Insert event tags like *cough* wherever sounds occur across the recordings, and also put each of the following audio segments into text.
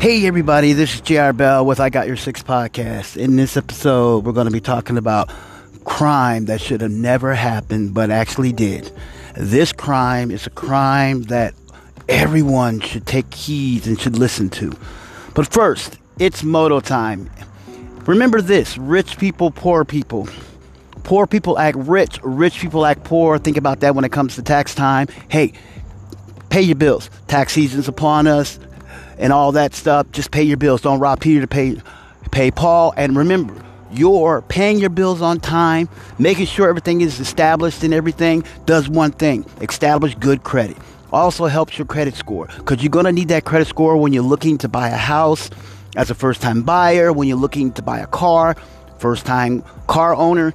Hey, everybody, this is JR Bell with I Got Your Six podcast. In this episode, we're going to be talking about crime that should have never happened but actually did. This crime is a crime that everyone should take heed and should listen to. But first, it's moto time. Remember this rich people, poor people. Poor people act rich, rich people act poor. Think about that when it comes to tax time. Hey, pay your bills. Tax season's upon us and all that stuff. Just pay your bills. Don't rob Peter to pay pay Paul. And remember, you're paying your bills on time, making sure everything is established and everything does one thing establish good credit. Also helps your credit score because you're to need that credit score when you're looking to buy a house as a first time buyer, when you're looking to buy a car, first time car owner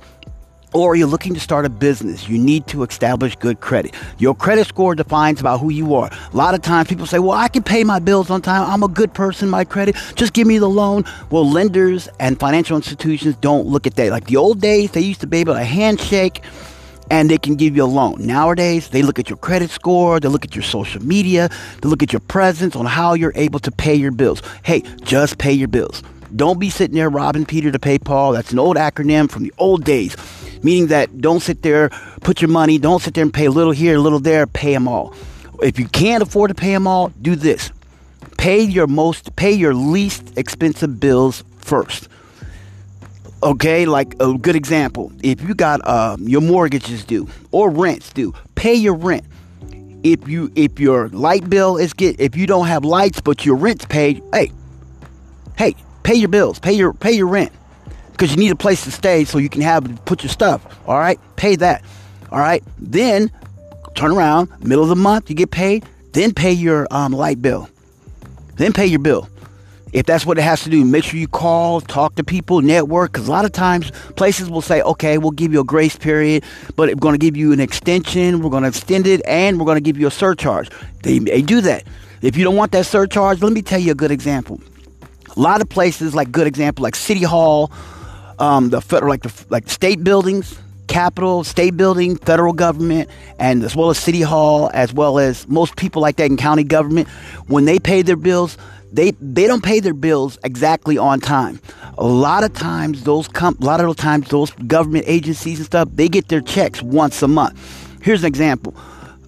or you're looking to start a business, you need to establish good credit. Your credit score defines about who you are. A lot of times people say, well, I can pay my bills on time. I'm a good person, my credit. Just give me the loan. Well, lenders and financial institutions don't look at that. Like the old days, they used to be able to handshake and they can give you a loan. Nowadays, they look at your credit score, they look at your social media, they look at your presence on how you're able to pay your bills. Hey, just pay your bills. Don't be sitting there robbing Peter to pay Paul. That's an old acronym from the old days meaning that don't sit there, put your money, don't sit there and pay a little here, a little there, pay them all. If you can't afford to pay them all, do this. Pay your most, pay your least expensive bills first. Okay, like a good example, if you got uh, your mortgages due or rents due, pay your rent. If you if your light bill is get if you don't have lights but your rent's paid, hey, hey, pay your bills, pay your pay your rent because you need a place to stay so you can have put your stuff. All right, pay that. All right, then turn around, middle of the month, you get paid. Then pay your um, light bill. Then pay your bill. If that's what it has to do, make sure you call, talk to people, network. Because a lot of times places will say, okay, we'll give you a grace period, but we're going to give you an extension, we're going to extend it, and we're going to give you a surcharge. They may do that. If you don't want that surcharge, let me tell you a good example. A lot of places, like good example, like City Hall, um, the federal, like the like state buildings, Capitol, state building, federal government, and as well as city hall, as well as most people like that in county government, when they pay their bills, they they don't pay their bills exactly on time. A lot of times, those com- a lot of times those government agencies and stuff, they get their checks once a month. Here's an example.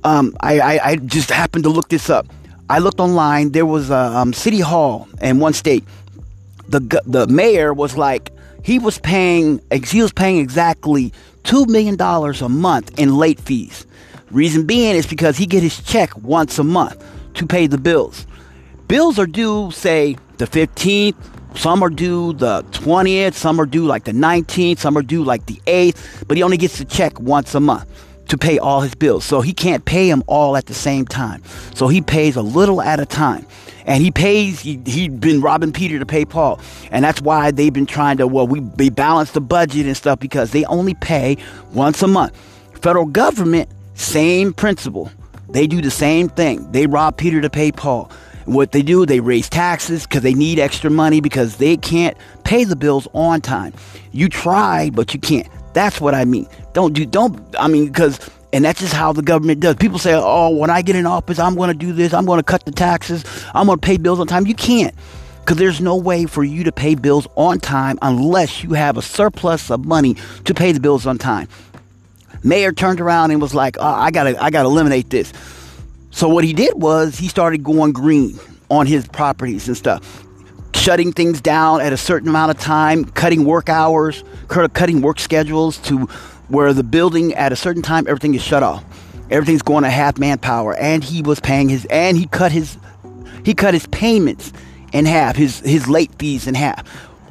Um, I, I, I just happened to look this up. I looked online. There was a um, city hall in one state. The the mayor was like he was paying he was paying exactly two million dollars a month in late fees. Reason being is because he get his check once a month to pay the bills. Bills are due, say, the 15th. Some are due the 20th. Some are due like the 19th. Some are due like the 8th. But he only gets the check once a month to pay all his bills. So he can't pay them all at the same time. So he pays a little at a time and he pays he, he'd been robbing peter to pay paul. And that's why they've been trying to well we, we balance the budget and stuff because they only pay once a month. Federal government same principle. They do the same thing. They rob peter to pay paul. What they do they raise taxes because they need extra money because they can't pay the bills on time. You try but you can't. That's what i mean. Don't do don't i mean because and that's just how the government does. People say, oh, when I get in office, I'm going to do this. I'm going to cut the taxes. I'm going to pay bills on time. You can't because there's no way for you to pay bills on time unless you have a surplus of money to pay the bills on time. Mayor turned around and was like, oh, I gotta, I gotta eliminate this. So what he did was he started going green on his properties and stuff, shutting things down at a certain amount of time, cutting work hours, cutting work schedules to where the building at a certain time everything is shut off. Everything's going to half manpower. And he was paying his and he cut his he cut his payments in half his his late fees in half.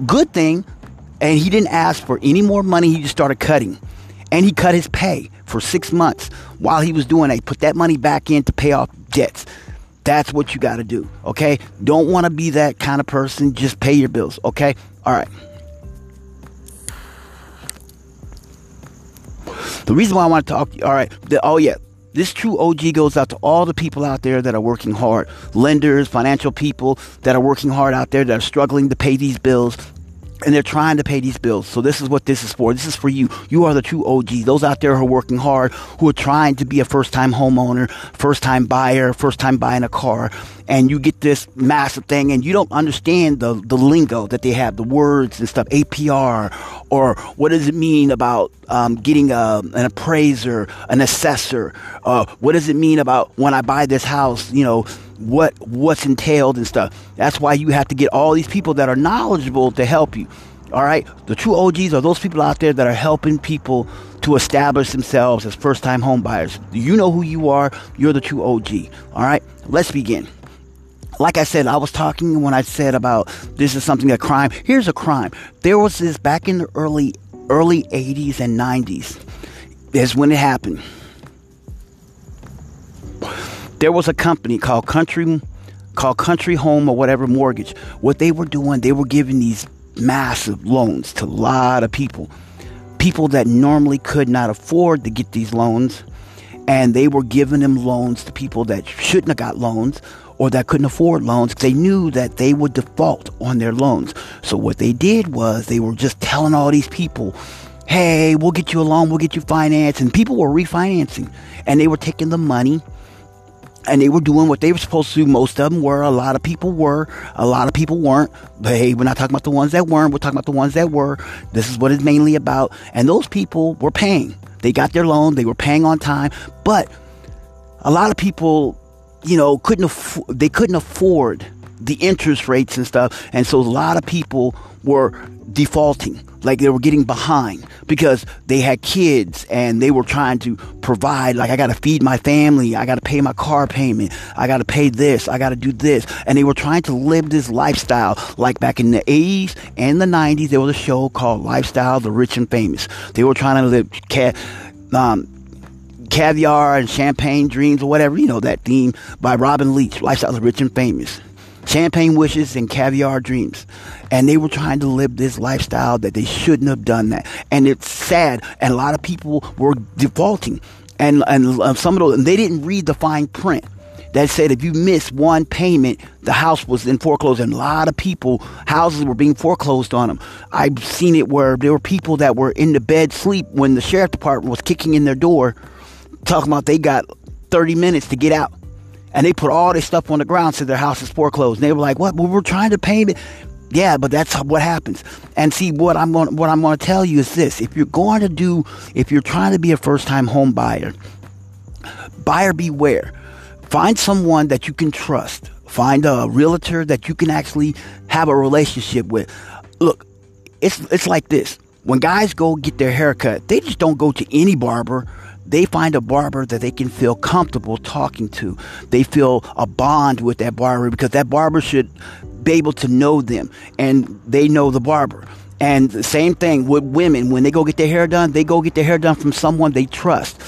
Good thing and he didn't ask for any more money he just started cutting. And he cut his pay for six months while he was doing it put that money back in to pay off debts. That's what you got to do okay? Don't want to be that kind of person. Just pay your bills okay? All right The reason why I want to talk, all right, the, oh yeah, this true OG goes out to all the people out there that are working hard, lenders, financial people that are working hard out there that are struggling to pay these bills. and they're trying to pay these bills. So this is what this is for. This is for you. You are the true OG. Those out there who are working hard, who are trying to be a first-time homeowner, first-time buyer, first-time buying a car, and you get this massive thing, and you don't understand the the lingo that they have, the words and stuff, APR, or what does it mean about um, getting a, an appraiser, an assessor? Uh, what does it mean about when I buy this house? You know what what's entailed and stuff. That's why you have to get all these people that are knowledgeable to help you. All right, the true OGs are those people out there that are helping people to establish themselves as first-time home buyers. You know who you are. You're the true OG. All right, let's begin. Like I said, I was talking when I said about this is something a crime. Here's a crime. There was this back in the early early 80s and 90s. Is when it happened there was a company called Country called Country Home or whatever Mortgage. What they were doing, they were giving these massive loans to a lot of people. People that normally could not afford to get these loans. And they were giving them loans to people that shouldn't have got loans or that couldn't afford loans they knew that they would default on their loans. So what they did was they were just telling all these people, hey, we'll get you a loan, we'll get you finance. And people were refinancing and they were taking the money and they were doing what they were supposed to do. Most of them were. A lot of people were. A lot of people weren't. But hey, we're not talking about the ones that weren't. We're talking about the ones that were. This is what it's mainly about. And those people were paying. They got their loan. They were paying on time. But a lot of people, you know, couldn't aff- they couldn't afford the interest rates and stuff. And so a lot of people were defaulting, like they were getting behind because they had kids and they were trying to provide, like, I got to feed my family, I got to pay my car payment, I got to pay this, I got to do this. And they were trying to live this lifestyle, like back in the 80s and the 90s, there was a show called Lifestyle, the Rich and Famous. They were trying to live, ca- um, caviar and champagne dreams or whatever, you know, that theme by Robin Leach, Lifestyle, the Rich and Famous champagne wishes and caviar dreams. And they were trying to live this lifestyle that they shouldn't have done that. And it's sad. And a lot of people were defaulting. And, and uh, some of those, and they didn't read the fine print that said if you missed one payment, the house was in foreclosure. And a lot of people, houses were being foreclosed on them. I've seen it where there were people that were in the bed sleep when the sheriff department was kicking in their door, talking about they got 30 minutes to get out and they put all this stuff on the ground, said their house is foreclosed. And they were like, "What? Well, we're trying to pay it." Yeah, but that's what happens. And see, what I'm going, what I'm going to tell you is this: if you're going to do, if you're trying to be a first-time home buyer, buyer beware. Find someone that you can trust. Find a realtor that you can actually have a relationship with. Look, it's it's like this. When guys go get their haircut, they just don't go to any barber they find a barber that they can feel comfortable talking to. They feel a bond with that barber because that barber should be able to know them and they know the barber. And the same thing with women. When they go get their hair done, they go get their hair done from someone they trust.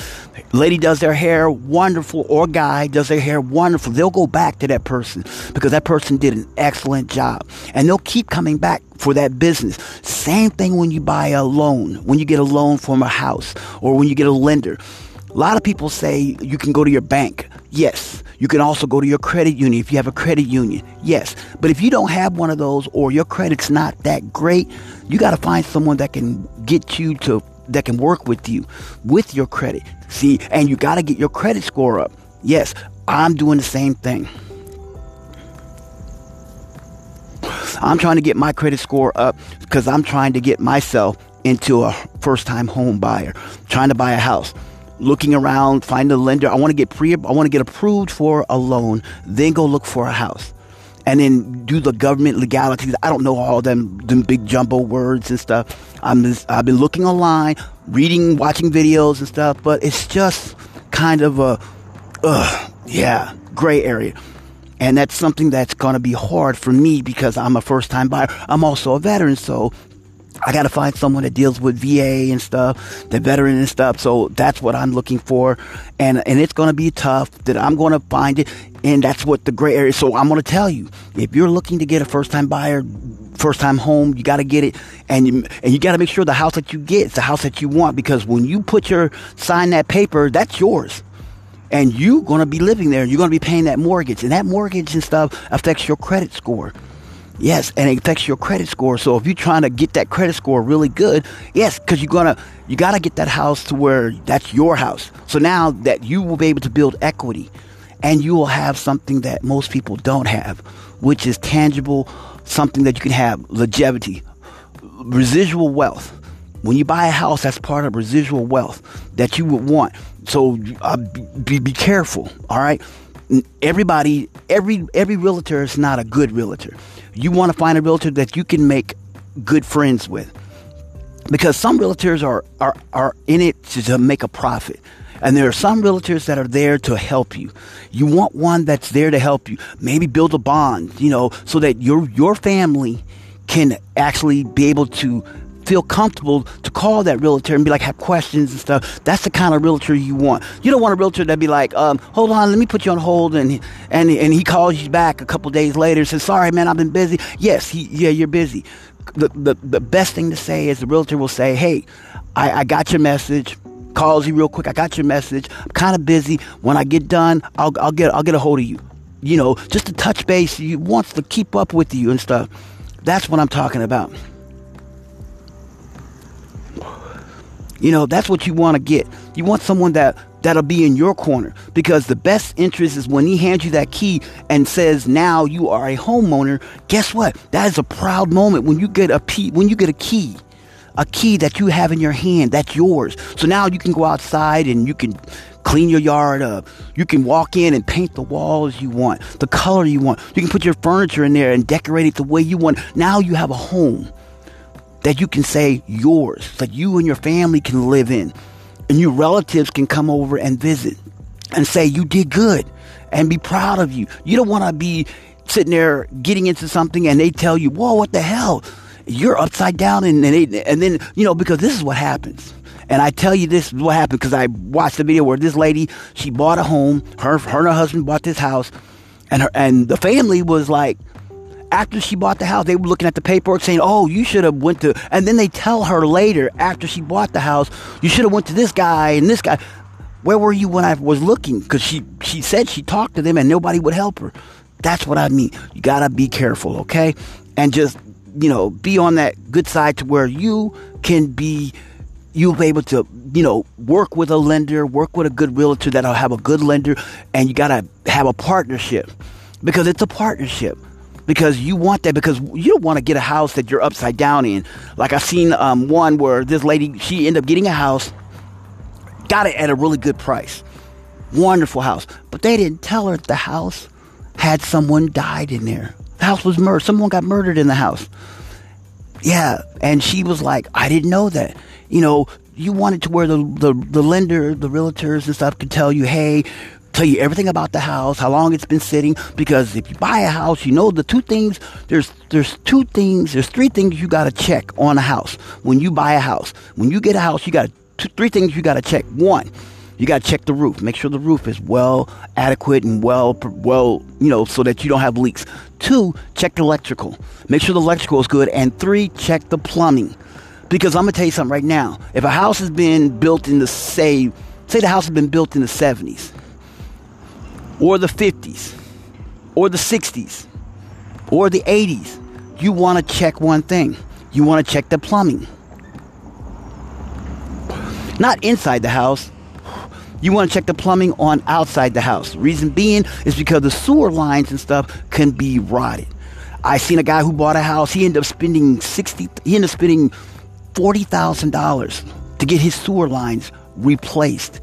Lady does their hair wonderful, or guy does their hair wonderful. They'll go back to that person because that person did an excellent job. And they'll keep coming back for that business. Same thing when you buy a loan, when you get a loan from a house, or when you get a lender. A lot of people say you can go to your bank. Yes. You can also go to your credit union if you have a credit union. Yes. But if you don't have one of those or your credit's not that great, you got to find someone that can get you to that can work with you with your credit. See, and you got to get your credit score up. Yes, I'm doing the same thing. I'm trying to get my credit score up because I'm trying to get myself into a first time home buyer, trying to buy a house looking around, find a lender. I want to get pre I want to get approved for a loan, then go look for a house. And then do the government legalities. I don't know all them them big jumbo words and stuff. I'm just, I've been looking online, reading, watching videos and stuff, but it's just kind of a uh, yeah, gray area. And that's something that's going to be hard for me because I'm a first time buyer. I'm also a veteran, so I got to find someone that deals with VA and stuff, the veteran and stuff. So that's what I'm looking for. And, and it's going to be tough that I'm going to find it. And that's what the gray area. So I'm going to tell you, if you're looking to get a first time buyer, first time home, you got to get it. And you, and you got to make sure the house that you get is the house that you want because when you put your sign that paper, that's yours and you're going to be living there. And you're going to be paying that mortgage, and that mortgage and stuff affects your credit score. Yes, and it affects your credit score. So if you're trying to get that credit score really good, yes, because you're gonna you gotta get that house to where that's your house. So now that you will be able to build equity, and you will have something that most people don't have, which is tangible, something that you can have longevity, residual wealth. When you buy a house, that's part of residual wealth that you would want. So uh, be, be careful, all right? Everybody, every every realtor is not a good realtor. You want to find a realtor that you can make good friends with. Because some realtors are, are, are in it to, to make a profit. And there are some realtors that are there to help you. You want one that's there to help you. Maybe build a bond, you know, so that your your family can actually be able to feel comfortable to call that realtor and be like, have questions and stuff. That's the kind of realtor you want. You don't want a realtor that be like, um, hold on, let me put you on hold, and and and he calls you back a couple days later and says, sorry, man, I've been busy. Yes, he, yeah, you're busy. The, the the best thing to say is the realtor will say, hey, I, I got your message. Calls you real quick. I got your message. I'm kind of busy. When I get done, I'll I'll get I'll get a hold of you. You know, just to touch base. He wants to keep up with you and stuff. That's what I'm talking about. You know, that's what you want to get. You want someone that that'll be in your corner because the best interest is when he hands you that key and says, "Now you are a homeowner." Guess what? That is a proud moment when you get a p when you get a key, a key that you have in your hand that's yours. So now you can go outside and you can clean your yard up. You can walk in and paint the walls you want, the color you want. You can put your furniture in there and decorate it the way you want. Now you have a home that you can say yours, that you and your family can live in. And your relatives can come over and visit and say, You did good and be proud of you. You don't want to be sitting there getting into something and they tell you, Whoa, what the hell? You're upside down. And, and, they, and then, you know, because this is what happens. And I tell you this is what happened because I watched the video where this lady, she bought a home. Her, her and her husband bought this house. And her, and the family was like, after she bought the house, they were looking at the paperwork saying, "Oh, you should have went to." And then they tell her later, after she bought the house, "You should have went to this guy and this guy." Where were you when I was looking? Because she she said she talked to them and nobody would help her. That's what I mean. You gotta be careful, okay? And just you know, be on that good side to where you can be you'll be able to, you know, work with a lender, work with a good realtor that'll have a good lender, and you gotta have a partnership because it's a partnership because you want that because you don't want to get a house that you're upside down in. Like I've seen um, one where this lady she ended up getting a house, got it at a really good price, wonderful house, but they didn't tell her the house had someone died in there. The house was murdered. Someone got murdered in the house. Yeah, and she was like, I didn't know that. You know, you wanted to where the, the, the lender, the realtors and stuff could tell you, hey, tell you everything about the house, how long it's been sitting. Because if you buy a house, you know the two things. There's there's two things. There's three things you got to check on a house when you buy a house. When you get a house, you got two, three things you got to check. One, you got to check the roof. Make sure the roof is well adequate and well well you know so that you don't have leaks. Two, check the electrical. Make sure the electrical is good. And three, check the plumbing. Because I'm gonna tell you something right now. If a house has been built in the say say the house has been built in the 70s or the 50s or the 60s or the 80s, you want to check one thing. You want to check the plumbing. Not inside the house. You want to check the plumbing on outside the house. Reason being is because the sewer lines and stuff can be rotted. I seen a guy who bought a house. He ended up spending sixty. He ended up spending forty thousand dollars to get his sewer lines replaced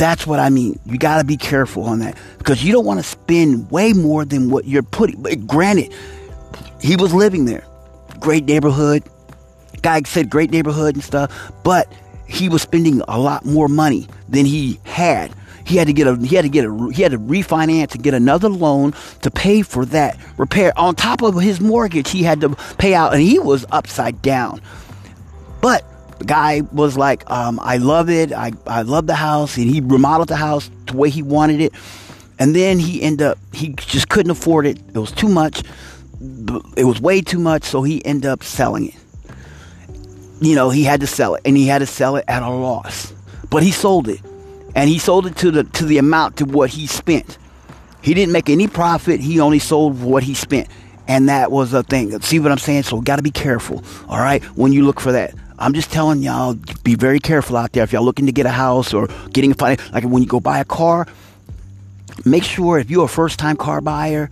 that's what I mean. You got to be careful on that because you don't want to spend way more than what you're putting. Granted, he was living there, great neighborhood. Guy said great neighborhood and stuff, but he was spending a lot more money than he had. He had to get a he had to get a he had to refinance and get another loan to pay for that repair on top of his mortgage. He had to pay out, and he was upside down. But the guy was like, um, I love it. I, I love the house. And he remodeled the house the way he wanted it. And then he ended up, he just couldn't afford it. It was too much. It was way too much. So he ended up selling it. You know, he had to sell it. And he had to sell it at a loss. But he sold it. And he sold it to the, to the amount to what he spent. He didn't make any profit. He only sold what he spent. And that was a thing. See what I'm saying? So got to be careful. All right. When you look for that. I'm just telling y'all, be very careful out there. If y'all looking to get a house or getting a finance, like when you go buy a car, make sure if you're a first time car buyer,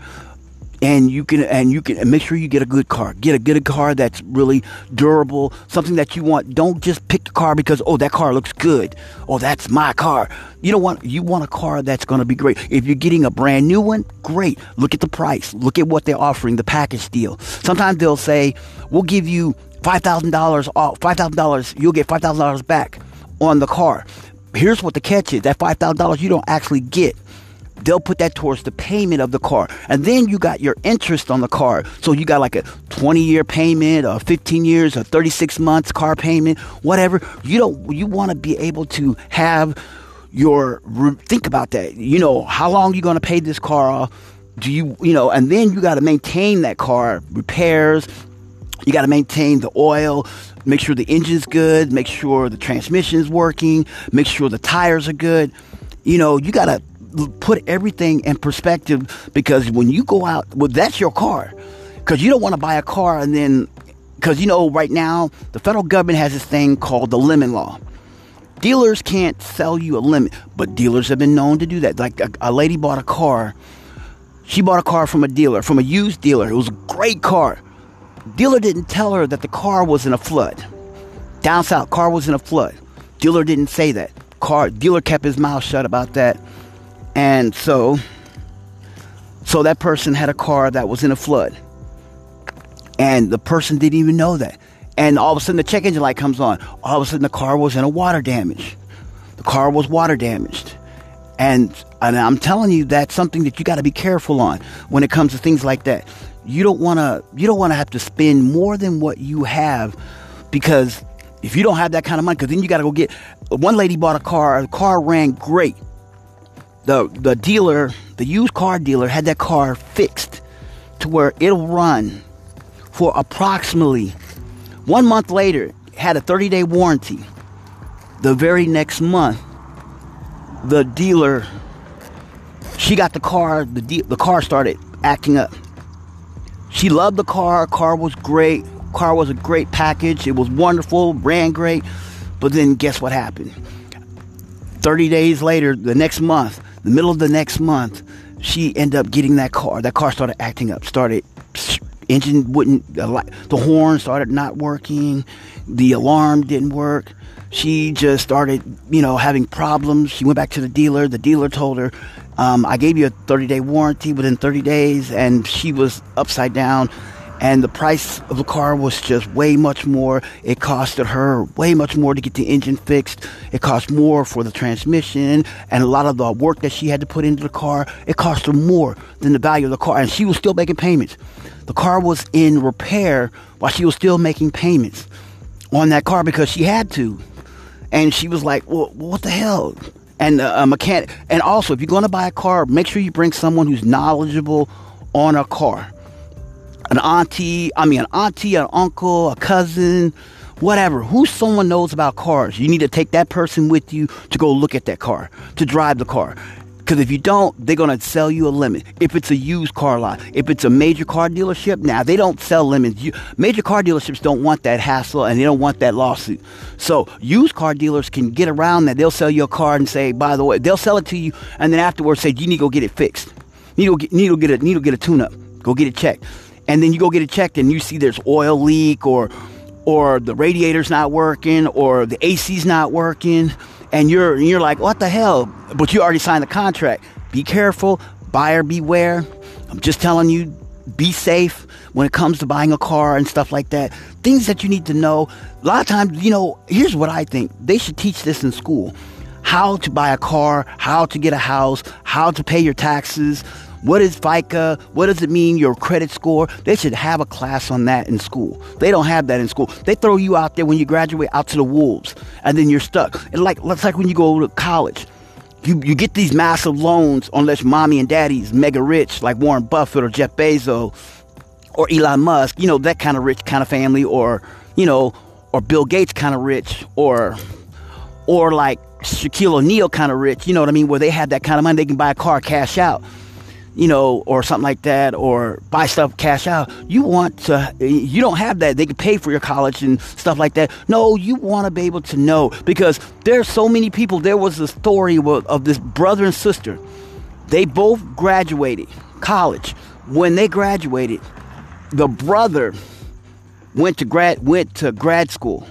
and you can and you can make sure you get a good car. Get a good car that's really durable something that you want. Don't just pick the car because oh that car looks good. Oh that's my car. You don't want you want a car that's going to be great. If you're getting a brand new one great. Look at the price. Look at what they're offering the package deal. Sometimes they'll say we'll give you $5000 off $5000 you'll get $5000 back on the car here's what the catch is that $5000 you don't actually get they'll put that towards the payment of the car. And then you got your interest on the car. So you got like a 20 year payment, or 15 years, or 36 months car payment, whatever. You don't, you want to be able to have your, think about that. You know, how long you going to pay this car off? Do you, you know, and then you got to maintain that car, repairs. You got to maintain the oil, make sure the engine's good, make sure the transmission's working, make sure the tires are good. You know, you got to put everything in perspective because when you go out, well, that's your car. Because you don't want to buy a car and then, because you know, right now, the federal government has this thing called the lemon law. Dealers can't sell you a limit, but dealers have been known to do that. Like a, a lady bought a car. She bought a car from a dealer, from a used dealer. It was a great car. Dealer didn't tell her that the car was in a flood. Down south, car was in a flood. Dealer didn't say that. Car dealer kept his mouth shut about that. And so, so that person had a car that was in a flood. And the person didn't even know that. And all of a sudden the check engine light comes on. All of a sudden the car was in a water damage. The car was water damaged. And, and I'm telling you that's something that you got to be careful on when it comes to things like that. You don't want to you don't want to have to spend more than what you have because if you don't have that kind of money cuz then you got to go get one lady bought a car, the car ran great the the dealer, the used car dealer, had that car fixed to where it'll run for approximately one month later. Had a 30 day warranty. The very next month, the dealer, she got the car. The de- the car started acting up. She loved the car. Car was great. Car was a great package. It was wonderful. Ran great. But then guess what happened? 30 days later, the next month, the middle of the next month, she ended up getting that car. That car started acting up, started engine wouldn't the horn started not working, the alarm didn't work. She just started, you know, having problems. She went back to the dealer. The dealer told her, um, "I gave you a 30 day warranty within 30 days," and she was upside down and the price of the car was just way much more. It costed her way much more to get the engine fixed. It cost more for the transmission and a lot of the work that she had to put into the car. It cost her more than the value of the car, and she was still making payments. The car was in repair while she was still making payments on that car because she had to. And she was like, "Well, what the hell?" And a mechanic. And also, if you're going to buy a car, make sure you bring someone who's knowledgeable on a car an auntie, I mean, an auntie, an uncle, a cousin, whatever, who someone knows about cars. You need to take that person with you to go look at that car, to drive the car. Because if you don't, they're going to sell you a lemon. If it's a used car lot, if it's a major car dealership, now they don't sell lemons. You, major car dealerships don't want that hassle and they don't want that lawsuit. So used car dealers can get around that. They'll sell you a car and say, by the way, they'll sell it to you and then afterwards say, you need to go get it fixed. Need to get, need to get a, need to get a tune up. Go get it checked and then you go get it checked and you see there's oil leak or or the radiator's not working or the AC's not working and you're you're like what the hell? But you already signed the contract. Be careful buyer beware. I'm just telling you be safe when it comes to buying a car and stuff like that. Things that you need to know. A lot of times you know here's what I think. They should teach this in school. How to buy a car how to get a house how to pay your taxes what is FICA? What does it mean, your credit score? They should have a class on that in school. They don't have that in school. They throw you out there when you graduate out to the wolves, and then you're stuck. And like, it's like when you go to college. You, you get these massive loans unless mommy and daddy's mega rich, like Warren Buffett or Jeff Bezos or Elon Musk, you know, that kind of rich kind of family, or, you know, or Bill Gates kind of rich, or, or like Shaquille O'Neal kind of rich, you know what I mean, where they have that kind of money, they can buy a car cash out you know, or something like that, or buy stuff cash out. You want to, you don't have that. They can pay for your college and stuff like that. No, you want to be able to know because there's so many people. There was a story of this brother and sister. They both graduated college. When they graduated, the brother went to grad went to grad school.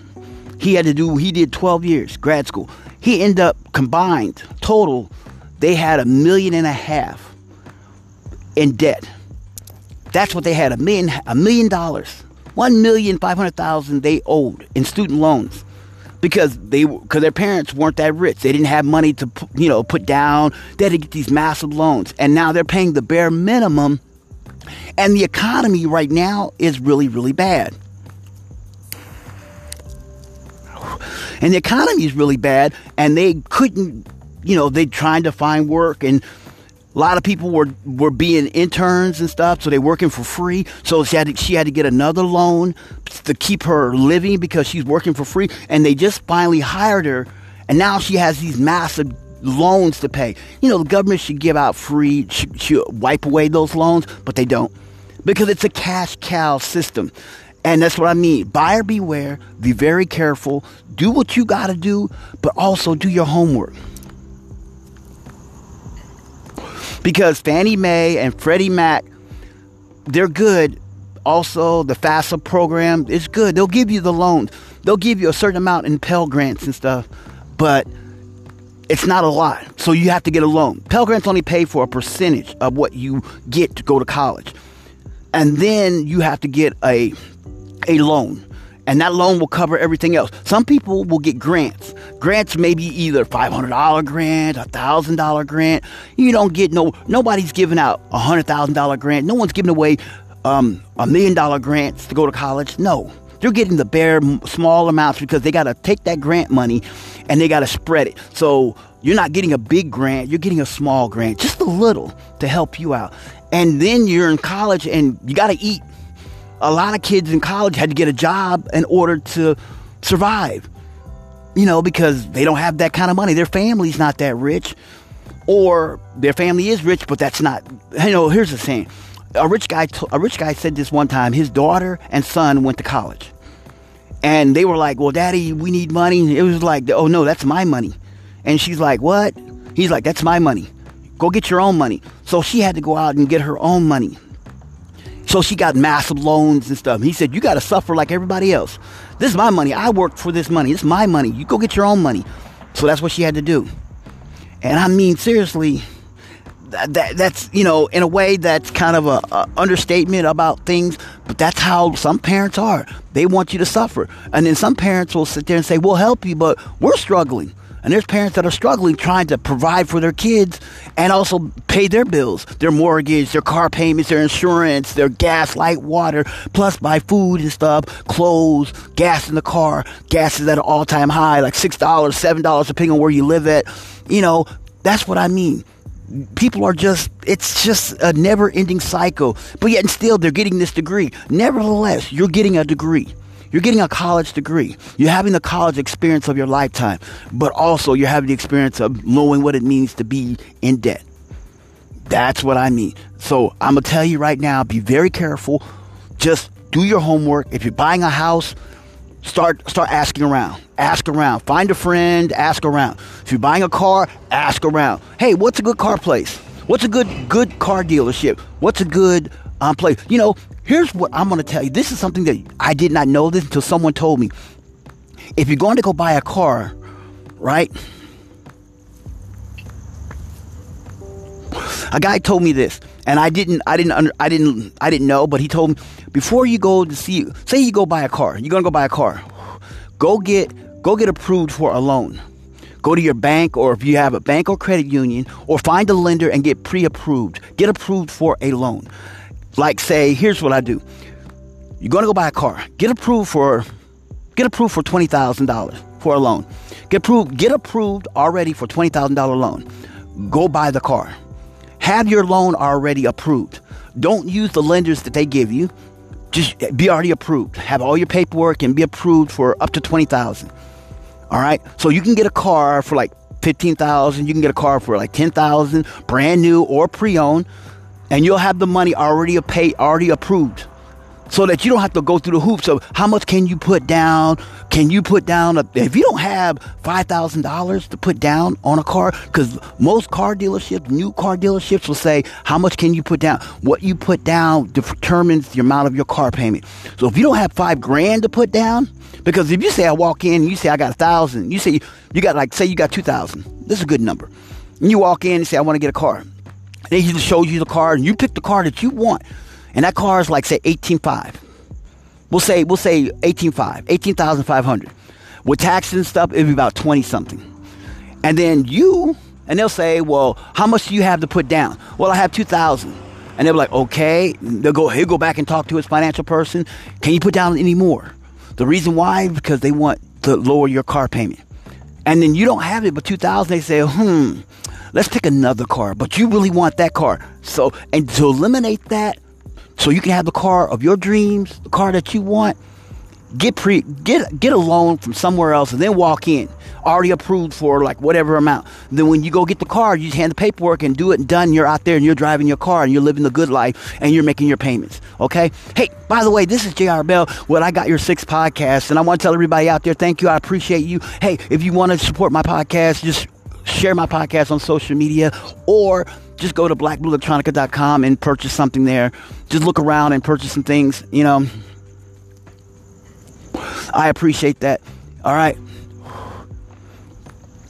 He had to do he did 12 years grad school. He ended up combined total they had a million and a half in debt. That's what they had a million a million dollars. One million five hundred thousand they owed in student loans because they because their parents weren't that rich. They didn't have money to you know put down. They had to get these massive loans, and now they're paying the bare minimum. And the economy right now is really really bad. And the economy is really bad, and they couldn't, you know, they trying to find work and a lot of people were, were being interns and stuff, so they're working for free. So she had to, she had to get another loan to keep her living because she's working for free. And they just finally hired her, and now she has these massive loans to pay. You know, the government should give out free, should, should wipe away those loans, but they don't because it's a cash cow system. And that's what I mean. Buyer beware, be very careful, do what you got to do, but also do your homework. Because Fannie Mae and Freddie Mac, they're good. Also, the FAFSA program is good. They'll give you the loans. They'll give you a certain amount in Pell Grants and stuff, but it's not a lot. So you have to get a loan. Pell Grants only pay for a percentage of what you get to go to college. And then you have to get a a loan and that loan will cover everything else. Some people will get grants. Grants may be either $500 grant, a $1,000 grant. You don't get no, nobody's giving out a $100,000 grant. No one's giving away um, a million dollar grants to go to college. No. They're getting the bare small amounts because they got to take that grant money and they got to spread it. So you're not getting a big grant, you're getting a small grant, just a little to help you out. And then you're in college and you got to eat a lot of kids in college had to get a job in order to survive. You know, because they don't have that kind of money. Their family's not that rich. Or their family is rich, but that's not. You know, here's the thing. A rich guy, a rich guy said this one time. His daughter and son went to college, and they were like, "Well, Daddy, we need money." It was like, "Oh no, that's my money," and she's like, "What?" He's like, "That's my money. Go get your own money." So she had to go out and get her own money. So she got massive loans and stuff. He said, You got to suffer like everybody else. This is my money. I worked for this money. It's my money. You go get your own money. So that's what she had to do. And I mean, seriously, that, that, that's, you know, in a way that's kind of a, a understatement about things, but that's how some parents are. They want you to suffer. And then some parents will sit there and say, We'll help you, but we're struggling. And there's parents that are struggling trying to provide for their kids and also pay their bills, their mortgage, their car payments, their insurance, their gas, light, water, plus buy food and stuff, clothes, gas in the car. Gas is at an all time high, like $6, $7, depending on where you live at. You know, that's what I mean people are just it's just a never ending cycle but yet and still they're getting this degree nevertheless you're getting a degree you're getting a college degree. You're having the college experience of your lifetime, but also you're having the experience of knowing what it means to be in debt. That's what I mean. So I'm going to tell you right now be very careful. Just do your homework. If you're buying a house, start start asking around. Ask around. Find a friend, ask around. If you're buying a car, ask around. Hey, what's a good car place? What's a good good car dealership? What's a good um, place? You know, Here's what I'm going to tell you. This is something that I did not know this until someone told me. If you're going to go buy a car, right? A guy told me this, and I didn't, I didn't, under, I didn't, I didn't know. But he told me before you go to see, say you go buy a car, you're gonna go buy a car. Go get, go get approved for a loan. Go to your bank, or if you have a bank or credit union, or find a lender and get pre-approved. Get approved for a loan. Like say, here's what I do. You're gonna go buy a car. Get approved for get approved for twenty thousand dollars for a loan. Get approved, get approved already for twenty thousand dollar loan. Go buy the car. Have your loan already approved. Don't use the lenders that they give you. Just be already approved. Have all your paperwork and be approved for up to twenty thousand. All right. So you can get a car for like fifteen thousand. You can get a car for like ten thousand, brand new or pre-owned and you'll have the money already paid, already approved. So that you don't have to go through the hoops of how much can you put down? Can you put down a, if you don't have $5000 to put down on a car because most car dealerships new car dealerships will say how much can you put down? What you put down determines the amount of your car payment. So if you don't have five grand to put down because if you say i walk in and you say i got a thousand you say you, got like say you got 2000 this is a good number. And you walk in and say i want to get a car he just shows you the car and you pick the car that you want. And that car is like say 18.5 we'll say we'll say 18.5 18,500 with taxes and stuff it'll be about 20 something. And then you and they'll say well how much do you have to put down? Well i have 2,000 and they'll be like okay. They'll go he'll go back and talk to his financial person. Can you put down any more? The reason why because they want to lower your car payment. And then you don't have it but 2000 they say hmm let's pick another car but you really want that car so and to eliminate that so you can have the car of your dreams, the car that you want. Get pre get get a loan from somewhere else and then walk in. Already approved for like whatever amount. Then when you go get the car, you just hand the paperwork and do it and done. You're out there and you're driving your car and you're living the good life and you're making your payments. Okay? Hey, by the way, this is JR Bell What I Got Your Six podcast. And I want to tell everybody out there, thank you. I appreciate you. Hey, if you want to support my podcast, just share my podcast on social media or just go to blackbluelectronica.com and purchase something there. Just look around and purchase some things, you know. I appreciate that. All right.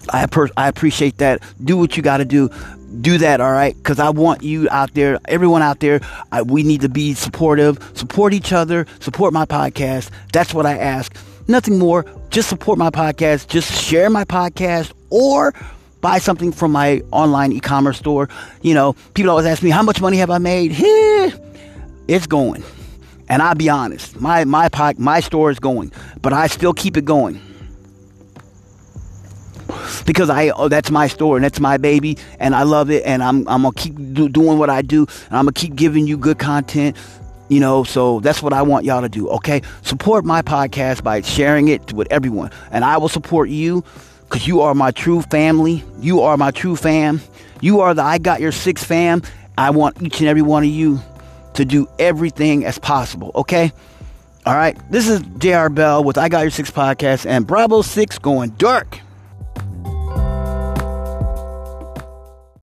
I, per- I appreciate that. Do what you got to do. Do that, all right? Because I want you out there, everyone out there, I, we need to be supportive, support each other, support my podcast. That's what I ask. Nothing more. Just support my podcast. Just share my podcast or buy something from my online e-commerce store. You know, people always ask me, how much money have I made? *laughs* it's going. And I'll be honest, my my my store is going, but I still keep it going because I oh, that's my store and that's my baby and I love it and I'm I'm gonna keep do, doing what I do and I'm gonna keep giving you good content. You know, so that's what I want y'all to do. Okay, support my podcast by sharing it with everyone, and I will support you because you are my true family. You are my true fam. You are the I Got Your Six fam. I want each and every one of you to do everything as possible, okay? All right, this is JR Bell with I Got Your Six podcast and Bravo 6 going dark.